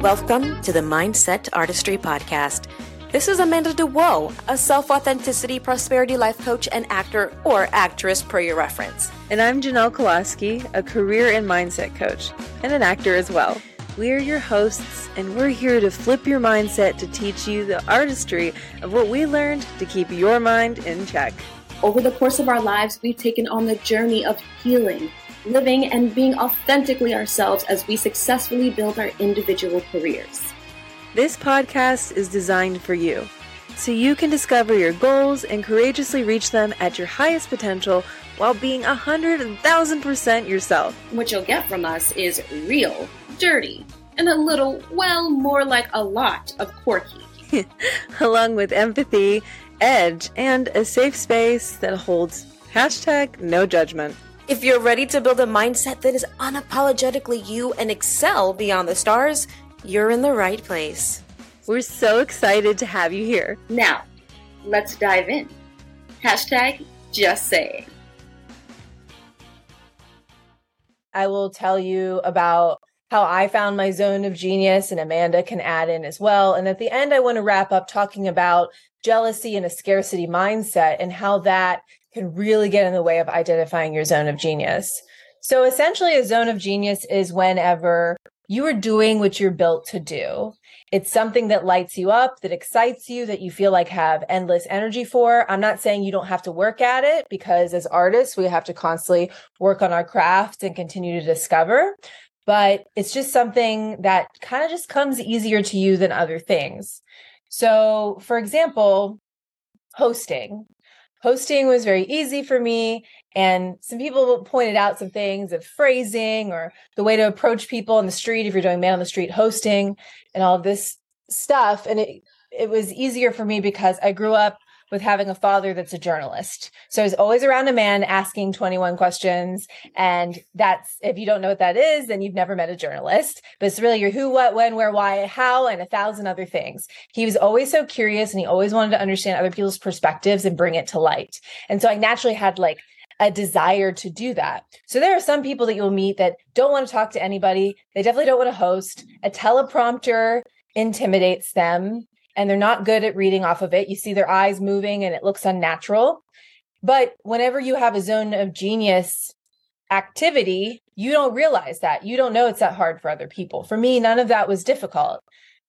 Welcome to the Mindset Artistry Podcast. This is Amanda DeWoe, a self authenticity prosperity life coach and actor or actress per your reference. And I'm Janelle Kolaski, a career and mindset coach and an actor as well. We're your hosts, and we're here to flip your mindset to teach you the artistry of what we learned to keep your mind in check. Over the course of our lives, we've taken on the journey of healing, living, and being authentically ourselves as we successfully build our individual careers. This podcast is designed for you, so you can discover your goals and courageously reach them at your highest potential while being a hundred thousand percent yourself. What you'll get from us is real, dirty, and a little, well, more like a lot of quirky. Along with empathy, edge, and a safe space that holds hashtag no judgment. If you're ready to build a mindset that is unapologetically you and excel beyond the stars, you're in the right place. We're so excited to have you here. Now, let's dive in. Hashtag just saying. I will tell you about how I found my zone of genius, and Amanda can add in as well. And at the end, I want to wrap up talking about jealousy and a scarcity mindset and how that can really get in the way of identifying your zone of genius. So essentially, a zone of genius is whenever you are doing what you're built to do. It's something that lights you up, that excites you, that you feel like have endless energy for. I'm not saying you don't have to work at it because as artists, we have to constantly work on our craft and continue to discover. But it's just something that kind of just comes easier to you than other things. So, for example, hosting. Hosting was very easy for me. And some people pointed out some things of phrasing or the way to approach people on the street if you're doing man on the street hosting and all this stuff. And it it was easier for me because I grew up with having a father that's a journalist. So was always around a man asking 21 questions. And that's, if you don't know what that is, then you've never met a journalist. But it's really your who, what, when, where, why, how, and a thousand other things. He was always so curious and he always wanted to understand other people's perspectives and bring it to light. And so I naturally had like a desire to do that. So there are some people that you'll meet that don't want to talk to anybody. They definitely don't want to host. A teleprompter intimidates them and they're not good at reading off of it. You see their eyes moving and it looks unnatural. But whenever you have a zone of genius activity, you don't realize that. You don't know it's that hard for other people. For me, none of that was difficult.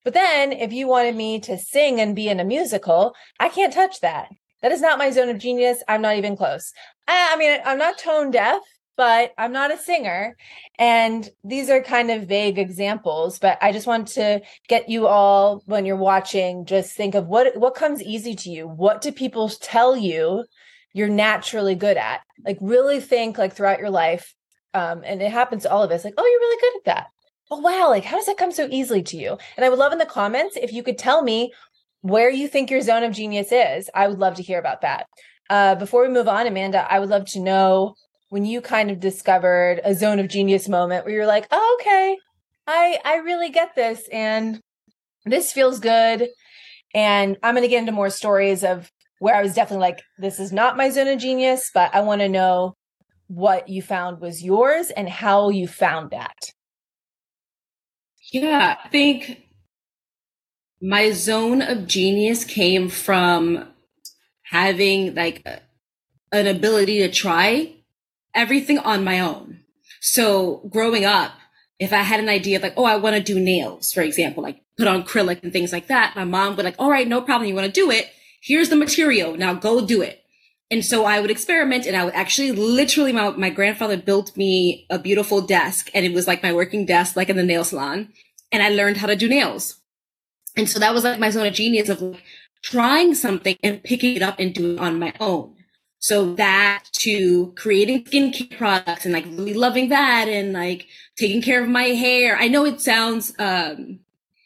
But then if you wanted me to sing and be in a musical, I can't touch that. That is not my zone of genius. I'm not even close. I, I mean, I'm not tone deaf, but I'm not a singer. And these are kind of vague examples, but I just want to get you all when you're watching, just think of what what comes easy to you. What do people tell you you're naturally good at? Like really think like throughout your life. Um, and it happens to all of us, like, oh, you're really good at that. Oh wow, like how does that come so easily to you? And I would love in the comments if you could tell me where you think your zone of genius is. I would love to hear about that. Uh, before we move on, Amanda, I would love to know when you kind of discovered a zone of genius moment where you're like, oh, okay, I I really get this, and this feels good. And I'm to get into more stories of where I was definitely like, this is not my zone of genius, but I want to know what you found was yours and how you found that. Yeah, I think my zone of genius came from having like an ability to try everything on my own. So growing up, if I had an idea of like, oh, I want to do nails, for example, like put on acrylic and things like that, my mom would like, all right, no problem. You want to do it? Here's the material. Now go do it. And so I would experiment and I would actually literally my, my grandfather built me a beautiful desk and it was like my working desk, like in the nail salon. And I learned how to do nails. And so that was like my zone of genius of like trying something and picking it up and doing it on my own. So that to creating skincare products and like really loving that and like taking care of my hair. I know it sounds, um,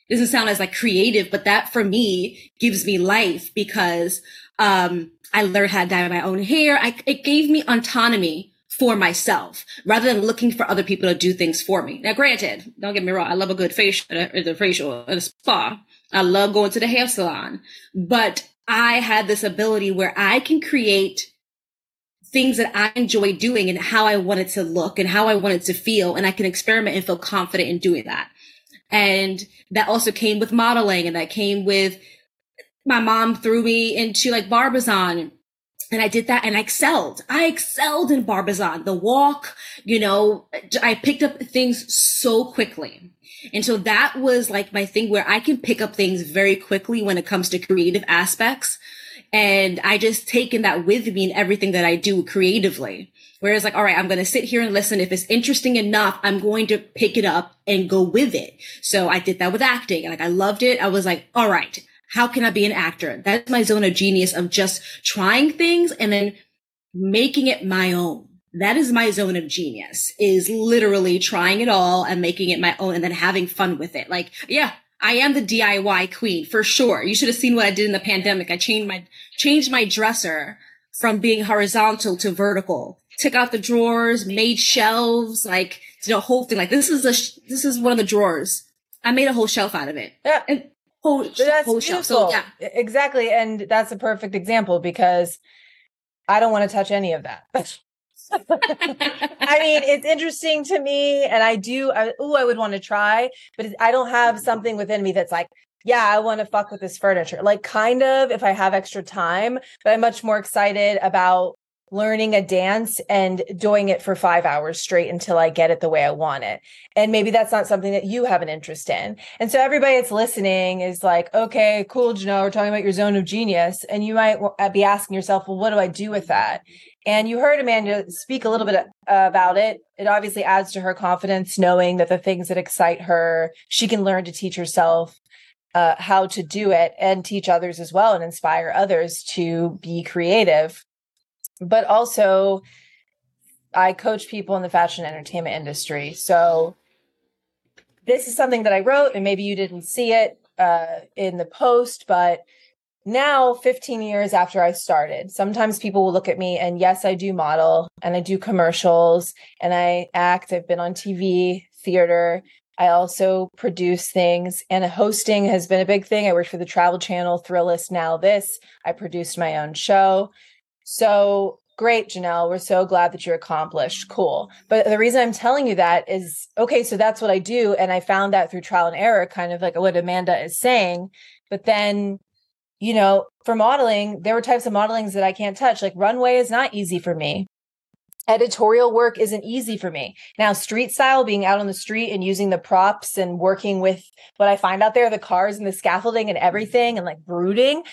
doesn't sound as like creative, but that for me gives me life because, um, I learned how to dye my own hair. I, it gave me autonomy for myself rather than looking for other people to do things for me. Now, granted, don't get me wrong. I love a good facial, the facial, a spa. I love going to the hair salon, but I had this ability where I can create things that I enjoy doing and how I want it to look and how I want it to feel. And I can experiment and feel confident in doing that. And that also came with modeling and that came with my mom threw me into like Barbizon and I did that and I excelled. I excelled in Barbizon, the walk, you know, I picked up things so quickly. And so that was like my thing where I can pick up things very quickly when it comes to creative aspects. And I just taken that with me in everything that I do creatively. Whereas like, all right, I'm going to sit here and listen. If it's interesting enough, I'm going to pick it up and go with it. So I did that with acting. And like I loved it. I was like, all right, how can I be an actor? That's my zone of genius of just trying things and then making it my own. That is my zone of genius is literally trying it all and making it my own and then having fun with it. Like, yeah, I am the DIY queen for sure. You should have seen what I did in the pandemic. I changed my, changed my dresser from being horizontal to vertical, took out the drawers, made shelves, like, did a whole thing. Like, this is a, this is one of the drawers. I made a whole shelf out of it. Yeah. And whole, that's whole beautiful. shelf. So yeah. Exactly. And that's a perfect example because I don't want to touch any of that. I mean, it's interesting to me, and I do. I, ooh, I would want to try, but I don't have something within me that's like, yeah, I want to fuck with this furniture. Like, kind of, if I have extra time, but I'm much more excited about learning a dance and doing it for five hours straight until I get it the way I want it. And maybe that's not something that you have an interest in. And so everybody that's listening is like, okay, cool, Janelle, we're talking about your zone of genius. And you might uh, be asking yourself, well, what do I do with that? And you heard Amanda speak a little bit uh, about it. It obviously adds to her confidence knowing that the things that excite her, she can learn to teach herself uh, how to do it and teach others as well and inspire others to be creative but also I coach people in the fashion entertainment industry. So this is something that I wrote, and maybe you didn't see it uh, in the post, but now 15 years after I started, sometimes people will look at me and yes, I do model and I do commercials and I act. I've been on TV, theater. I also produce things and hosting has been a big thing. I worked for the Travel Channel, Thrillist, now this. I produced my own show. So great, Janelle. We're so glad that you're accomplished. Cool. But the reason I'm telling you that is okay, so that's what I do. And I found that through trial and error, kind of like what Amanda is saying. But then, you know, for modeling, there were types of modelings that I can't touch. Like runway is not easy for me. Editorial work isn't easy for me. Now, street style, being out on the street and using the props and working with what I find out there, the cars and the scaffolding and everything and like brooding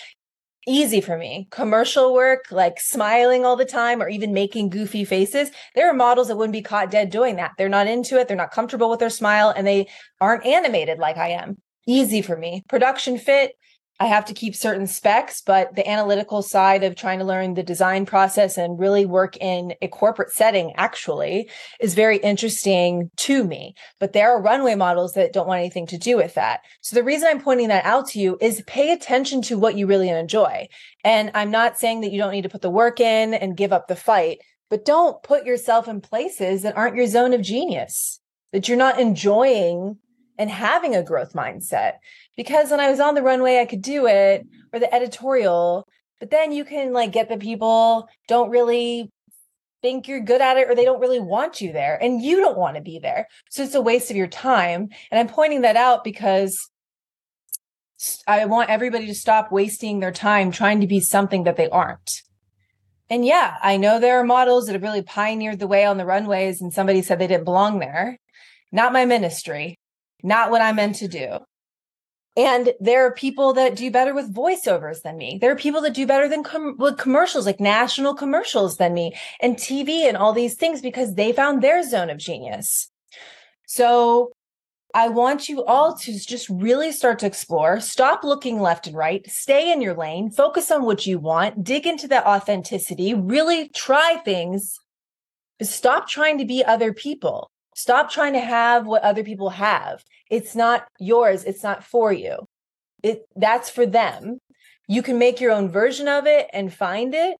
easy for me. Commercial work, like smiling all the time or even making goofy faces. There are models that wouldn't be caught dead doing that. They're not into it. They're not comfortable with their smile and they aren't animated like I am. Easy for me. Production fit, I have to keep certain specs, but the analytical side of trying to learn the design process and really work in a corporate setting actually is very interesting to me. But there are runway models that don't want anything to do with that. So the reason I'm pointing that out to you is pay attention to what you really enjoy. And I'm not saying that you don't need to put the work in and give up the fight, but don't put yourself in places that aren't your zone of genius, that you're not enjoying and having a growth mindset because when I was on the runway, I could do it or the editorial, but then you can like get the people don't really think you're good at it or they don't really want you there and you don't want to be there. So it's a waste of your time. And I'm pointing that out because I want everybody to stop wasting their time trying to be something that they aren't. And yeah, I know there are models that have really pioneered the way on the runways and somebody said they didn't belong there. Not my ministry, not what I'm meant to do. And there are people that do better with voiceovers than me. There are people that do better than com- with commercials, like national commercials than me and TV and all these things because they found their zone of genius. So I want you all to just really start to explore, stop looking left and right, stay in your lane, focus on what you want, dig into that authenticity, really try things. Stop trying to be other people. Stop trying to have what other people have. It's not yours. It's not for you. It that's for them. You can make your own version of it and find it,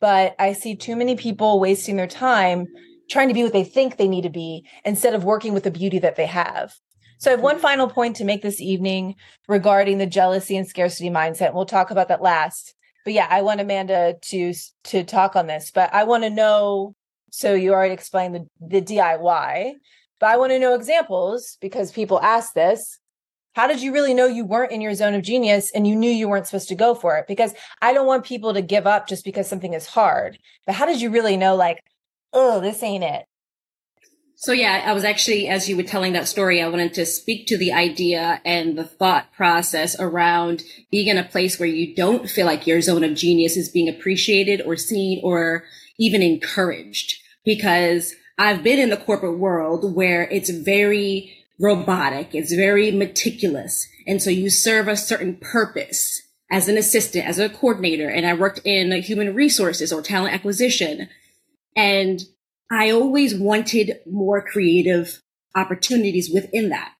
but I see too many people wasting their time trying to be what they think they need to be instead of working with the beauty that they have. So I have one final point to make this evening regarding the jealousy and scarcity mindset. We'll talk about that last. But yeah, I want Amanda to to talk on this, but I want to know so you already explained the, the DIY, but I want to know examples because people ask this. how did you really know you weren't in your zone of genius and you knew you weren't supposed to go for it? Because I don't want people to give up just because something is hard. But how did you really know, like, oh, this ain't it? So yeah, I was actually, as you were telling that story, I wanted to speak to the idea and the thought process around being in a place where you don't feel like your zone of genius is being appreciated or seen or even encouraged. Because I've been in the corporate world where it's very robotic. It's very meticulous. And so you serve a certain purpose as an assistant, as a coordinator. And I worked in human resources or talent acquisition. And I always wanted more creative opportunities within that.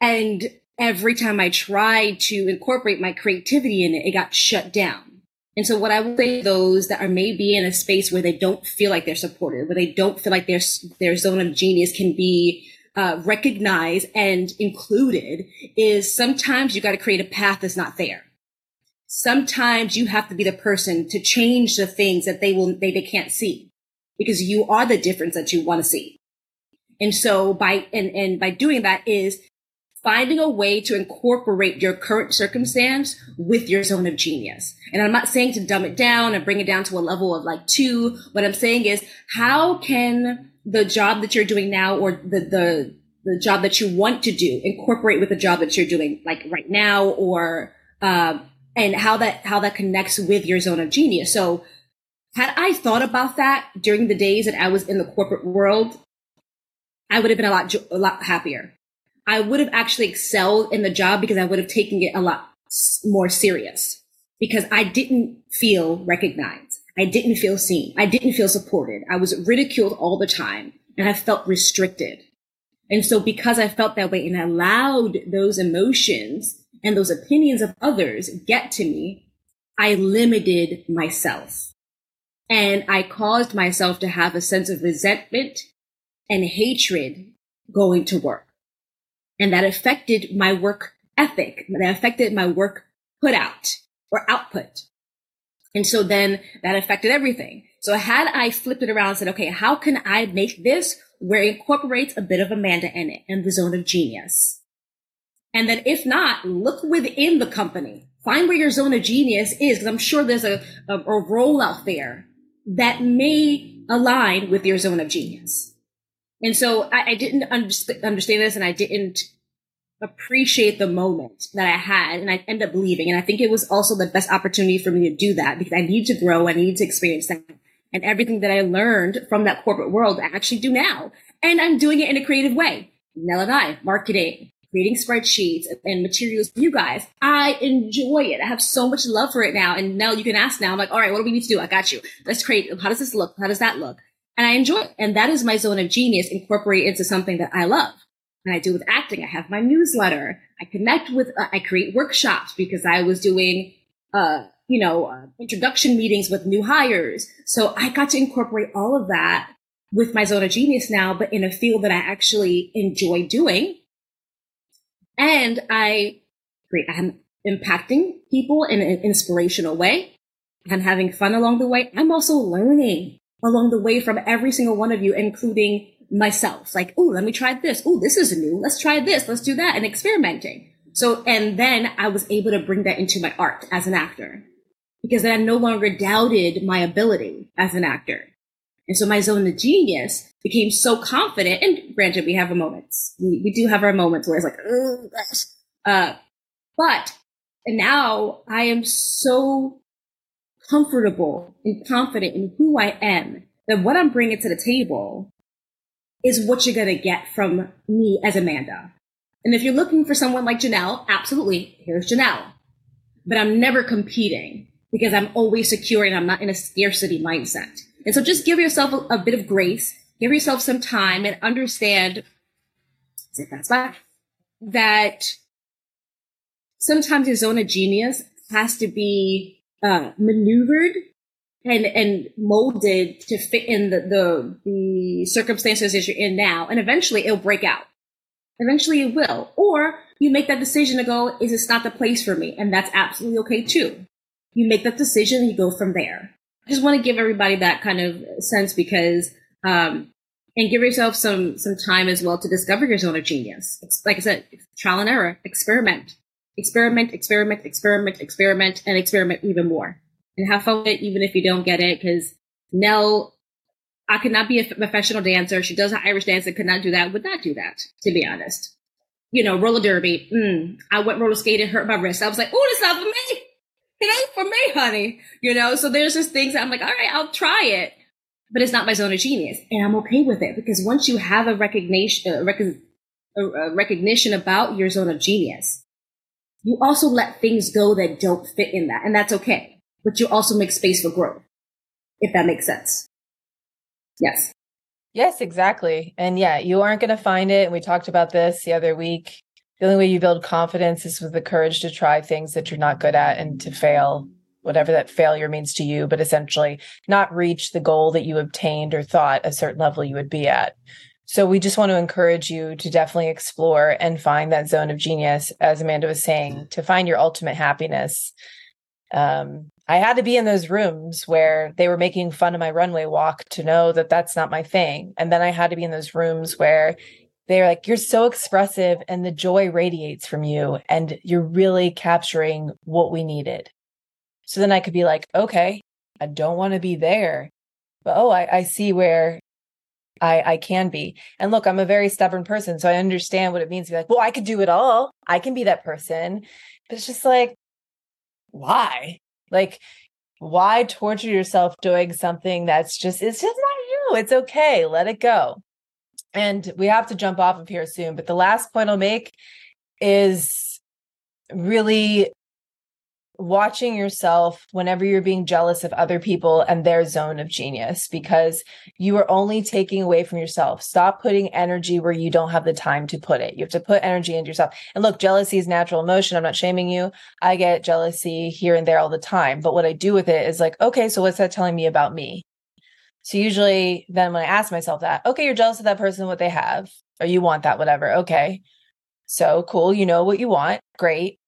And every time I tried to incorporate my creativity in it, it got shut down. And so what I would say those that are maybe in a space where they don't feel like they're supported, where they don't feel like their, their zone of genius can be uh, recognized and included is sometimes you got to create a path that's not there. Sometimes you have to be the person to change the things that they will, they, they can't see because you are the difference that you want to see. And so by, and, and by doing that is finding a way to incorporate your current circumstance with your zone of genius. And I'm not saying to dumb it down and bring it down to a level of like two. What I'm saying is how can the job that you're doing now or the, the, the job that you want to do incorporate with the job that you're doing like right now or, uh, and how that, how that connects with your zone of genius. So had I thought about that during the days that I was in the corporate world, I would have been a lot, a lot happier. I would have actually excelled in the job because I would have taken it a lot more serious because I didn't feel recognized. I didn't feel seen. I didn't feel supported. I was ridiculed all the time and I felt restricted. And so because I felt that way and allowed those emotions and those opinions of others get to me, I limited myself and I caused myself to have a sense of resentment and hatred going to work. And that affected my work ethic. That affected my work put out or output. And so then that affected everything. So had I flipped it around and said, okay, how can I make this where it incorporates a bit of Amanda in it and the zone of genius? And then if not, look within the company. Find where your zone of genius is, because I'm sure there's a, a, a role out there that may align with your zone of genius. And so I, I didn't understand this and I didn't appreciate the moment that I had and I end up leaving. And I think it was also the best opportunity for me to do that because I need to grow. I need to experience that. And everything that I learned from that corporate world, I actually do now. And I'm doing it in a creative way. Nell and I, marketing, creating spreadsheets and materials for you guys. I enjoy it. I have so much love for it now. And now you can ask now, I'm like, all right, what do we need to do? I got you. Let's create. How does this look? How does that look? And I enjoy it. And that is my zone of genius incorporated into something that I love. And I do with acting. I have my newsletter. I connect with, uh, I create workshops because I was doing, uh, you know, uh, introduction meetings with new hires. So I got to incorporate all of that with my zone of genius now, but in a field that I actually enjoy doing and I, create, I'm impacting people in an inspirational way. I'm having fun along the way. I'm also learning along the way from every single one of you, including myself. Like, oh, let me try this. Oh, this is new. Let's try this. Let's do that and experimenting. So, and then I was able to bring that into my art as an actor because then I no longer doubted my ability as an actor. And so my zone of genius became so confident. And granted, we have our moments. We, we do have our moments where it's like, uh, but now I am so comfortable and confident in who I am that what I'm bringing to the table is what you're going to get from me as Amanda. And if you're looking for someone like Janelle, absolutely, here's Janelle. But I'm never competing because I'm always secure and I'm not in a scarcity mindset. And so just give yourself a, a bit of grace, give yourself some time and understand that sometimes your zone of genius has to be uh, maneuvered and and molded to fit in the, the the circumstances that you're in now, and eventually it'll break out. Eventually it will, or you make that decision to go, is this not the place for me? And that's absolutely okay too. You make that decision and you go from there. I just want to give everybody that kind of sense because um, and give yourself some some time as well to discover your zone of genius. Like I said, trial and error, experiment, experiment, experiment, experiment, experiment, and experiment even more, and have fun with it even if you don't get it. Because Nell, I could not be a professional dancer. She does Irish dance and could not do that. Would not do that, to be honest. You know, roller derby. Mm, I went roller skating, hurt my wrist. I was like, oh, this not for me. It ain't for me, honey. You know, so there's just things I'm like, all right, I'll try it but it's not my zone of genius. And I'm okay with it because once you have a recognition, a, rec- a recognition about your zone of genius, you also let things go that don't fit in that. And that's okay. But you also make space for growth, if that makes sense. Yes. Yes, exactly. And yeah, you aren't going to find it. And we talked about this the other week. The only way you build confidence is with the courage to try things that you're not good at and to fail whatever that failure means to you, but essentially not reach the goal that you obtained or thought a certain level you would be at. So we just want to encourage you to definitely explore and find that zone of genius, as Amanda was saying, to find your ultimate happiness. Um, I had to be in those rooms where they were making fun of my runway walk to know that that's not my thing. And then I had to be in those rooms where they're like, you're so expressive and the joy radiates from you and you're really capturing what we needed. So then I could be like, okay, I don't want to be there. But oh, I, I see where I, I can be. And look, I'm a very stubborn person. So I understand what it means to be like, well, I could do it all. I can be that person. But it's just like, why? Like, why torture yourself doing something that's just, it's just not you. It's okay. Let it go. And we have to jump off of here soon. But the last point I'll make is really watching yourself whenever you're being jealous of other people and their zone of genius because you are only taking away from yourself. Stop putting energy where you don't have the time to put it. You have to put energy into yourself. And look, jealousy is natural emotion. I'm not shaming you. I get jealousy here and there all the time. But what I do with it is like, okay, so what's that telling me about me? So usually then when I ask myself that, okay, you're jealous of that person, what they have, or you want that, whatever. Okay. So cool. You know what you want. Great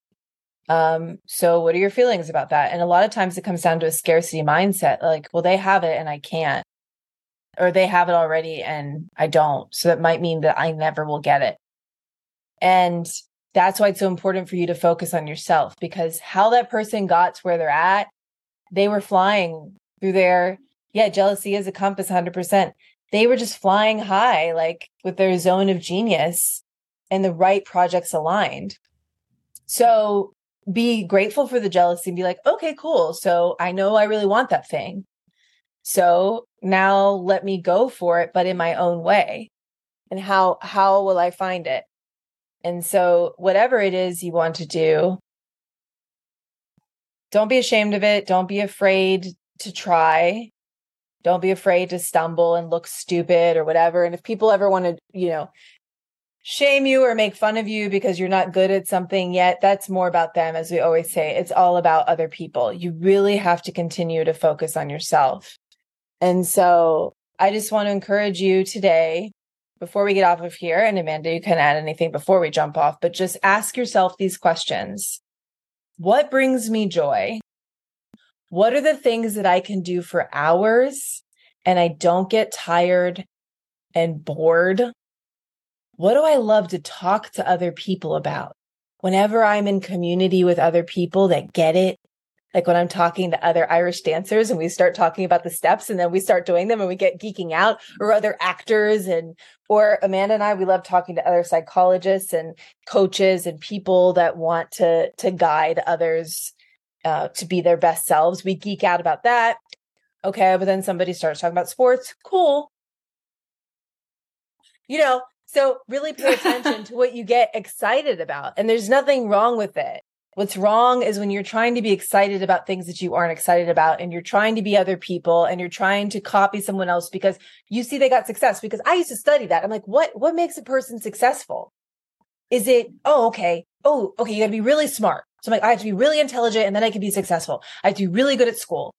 um, so what are your feelings about that? And a lot of times it comes down to a scarcity mindset, like, well, they have it and I can't, or they have it already and I don't. So that might mean that I never will get it. And that's why it's so important for you to focus on yourself because how that person got to where they're at, they were flying through their, yeah, jealousy is a compass 100%. They were just flying high, like with their zone of genius and the right projects aligned. So be grateful for the jealousy and be like, okay, cool. So I know I really want that thing. So now let me go for it, but in my own way. And how, how will I find it? And so whatever it is you want to do, don't be ashamed of it. Don't be afraid to try. Don't be afraid to stumble and look stupid or whatever. And if people ever want to, you know, shame you or make fun of you because you're not good at something yet, that's more about them. As we always say, it's all about other people. You really have to continue to focus on yourself. And so I just want to encourage you today, before we get off of here, and Amanda, you can add anything before we jump off, but just ask yourself these questions What brings me joy? What are the things that I can do for hours and I don't get tired and bored what do I love to talk to other people about? Whenever I'm in community with other people that get it, like when I'm talking to other Irish dancers and we start talking about the steps and then we start doing them and we get geeking out or other actors and or Amanda and I we love talking to other psychologists and coaches and people that want to to guide others uh, to be their best selves. We geek out about that. Okay, but then somebody starts talking about sports. Cool. You know, so really pay attention to what you get excited about. And there's nothing wrong with it. What's wrong is when you're trying to be excited about things that you aren't excited about and you're trying to be other people and you're trying to copy someone else because you see they got success because I used to study that. I'm like, what what makes a person successful? Is it, oh, okay. Oh, okay, you gotta be really smart. So I'm like, I have to be really intelligent and then I can be successful. I have to be really good at school.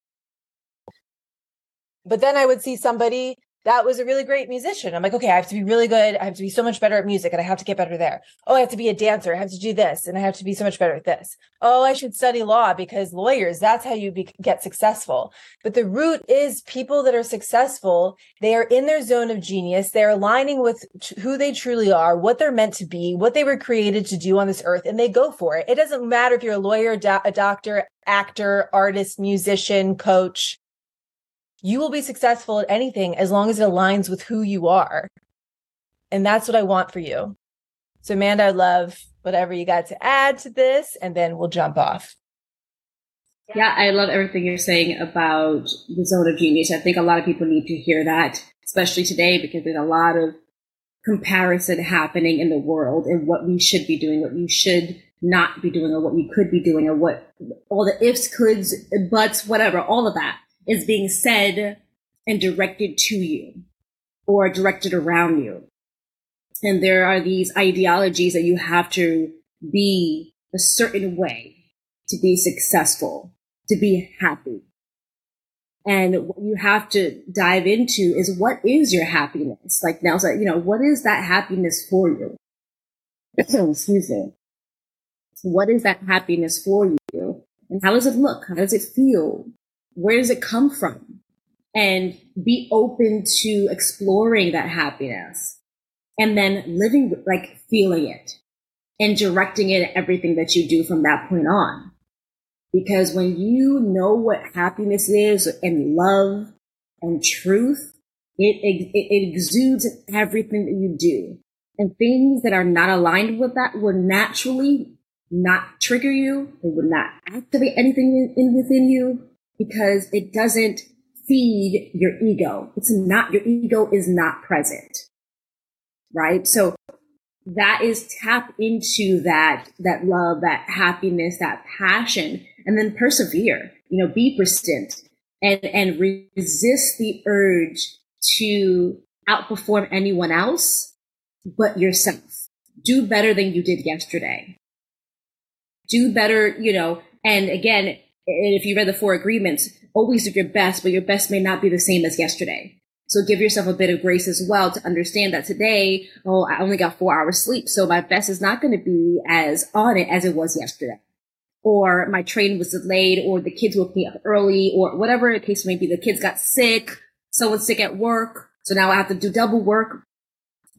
But then I would see somebody that was a really great musician. I'm like, okay, I have to be really good. I have to be so much better at music and I have to get better there. Oh, I have to be a dancer. I have to do this and I have to be so much better at this. Oh, I should study law because lawyers, that's how you be- get successful. But the root is people that are successful. They are in their zone of genius. They're aligning with t- who they truly are, what they're meant to be, what they were created to do on this earth, and they go for it. It doesn't matter if you're a lawyer, do- a doctor, actor, artist, musician, coach you will be successful at anything as long as it aligns with who you are. And that's what I want for you. So, Amanda, I love whatever you got to add to this, and then we'll jump off. Yeah, I love everything you're saying about the zone of genius. I think a lot of people need to hear that, especially today, because there's a lot of comparison happening in the world and what we should be doing, what we should not be doing, or what we could be doing, or what all the ifs, coulds, buts, whatever, all of that is being said and directed to you or directed around you. And there are these ideologies that you have to be a certain way to be successful, to be happy. And what you have to dive into is what is your happiness? Like now, so, you know, what is that happiness for you? Excuse me. What is that happiness for you? And how does it look? How does it feel? Where does it come from? And be open to exploring that happiness and then living, like feeling it and directing it at everything that you do from that point on. Because when you know what happiness is and love and truth, it, it, it exudes everything that you do. And things that are not aligned with that will naturally not trigger you. They will not activate anything in, in within you because it doesn't feed your ego. It's not, your ego is not present. Right? So that is tap into that, that love, that happiness, that passion, and then persevere, you know, be persistent and, and resist the urge to outperform anyone else but yourself. Do better than you did yesterday. Do better, you know, and again, and if you read the four agreements, always do your best, but your best may not be the same as yesterday. So give yourself a bit of grace as well to understand that today, oh, I only got four hours sleep. So my best is not going to be as on it as it was yesterday. Or my train was delayed or the kids woke me up early or whatever the case may be. The kids got sick. Someone's sick at work. So now I have to do double work.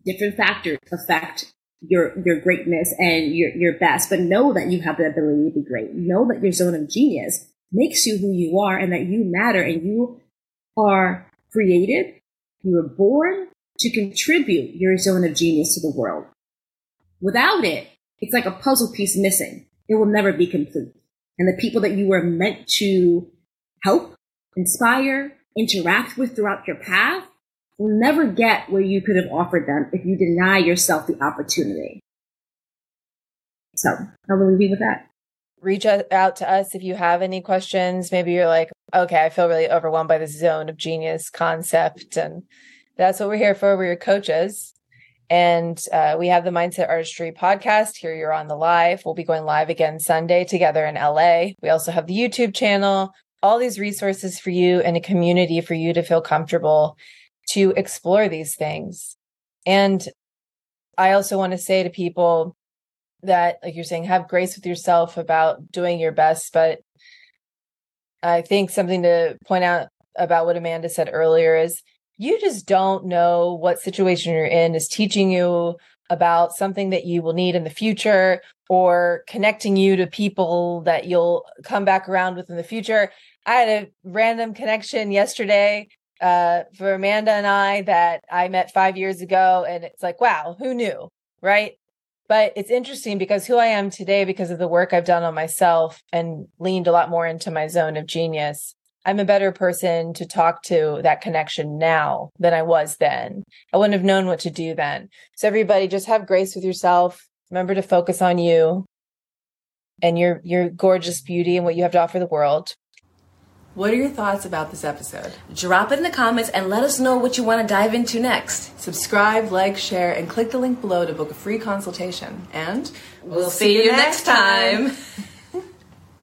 Different factors affect your your greatness and your your best, but know that you have the ability to be great. Know that your zone of genius makes you who you are and that you matter and you are created. You were born to contribute your zone of genius to the world. Without it, it's like a puzzle piece missing. It will never be complete. And the people that you were meant to help, inspire, interact with throughout your path will never get where you could have offered them if you deny yourself the opportunity. So I will leave you with that. Reach out to us if you have any questions. Maybe you're like, okay, I feel really overwhelmed by this zone of genius concept. And that's what we're here for. We're your coaches. And uh, we have the Mindset Artistry podcast. Here you're on the live. We'll be going live again Sunday together in LA. We also have the YouTube channel, all these resources for you and a community for you to feel comfortable to explore these things. And I also want to say to people that, like you're saying, have grace with yourself about doing your best. But I think something to point out about what Amanda said earlier is you just don't know what situation you're in is teaching you about something that you will need in the future or connecting you to people that you'll come back around with in the future. I had a random connection yesterday uh, for Amanda and I that I met five years ago. And it's like, wow, who knew? Right. But it's interesting because who I am today, because of the work I've done on myself and leaned a lot more into my zone of genius, I'm a better person to talk to that connection now than I was then. I wouldn't have known what to do then. So, everybody, just have grace with yourself. Remember to focus on you and your your gorgeous beauty and what you have to offer the world. What are your thoughts about this episode? Drop it in the comments and let us know what you want to dive into next. Subscribe, like, share, and click the link below to book a free consultation. And we'll, we'll see, see, you next time. time.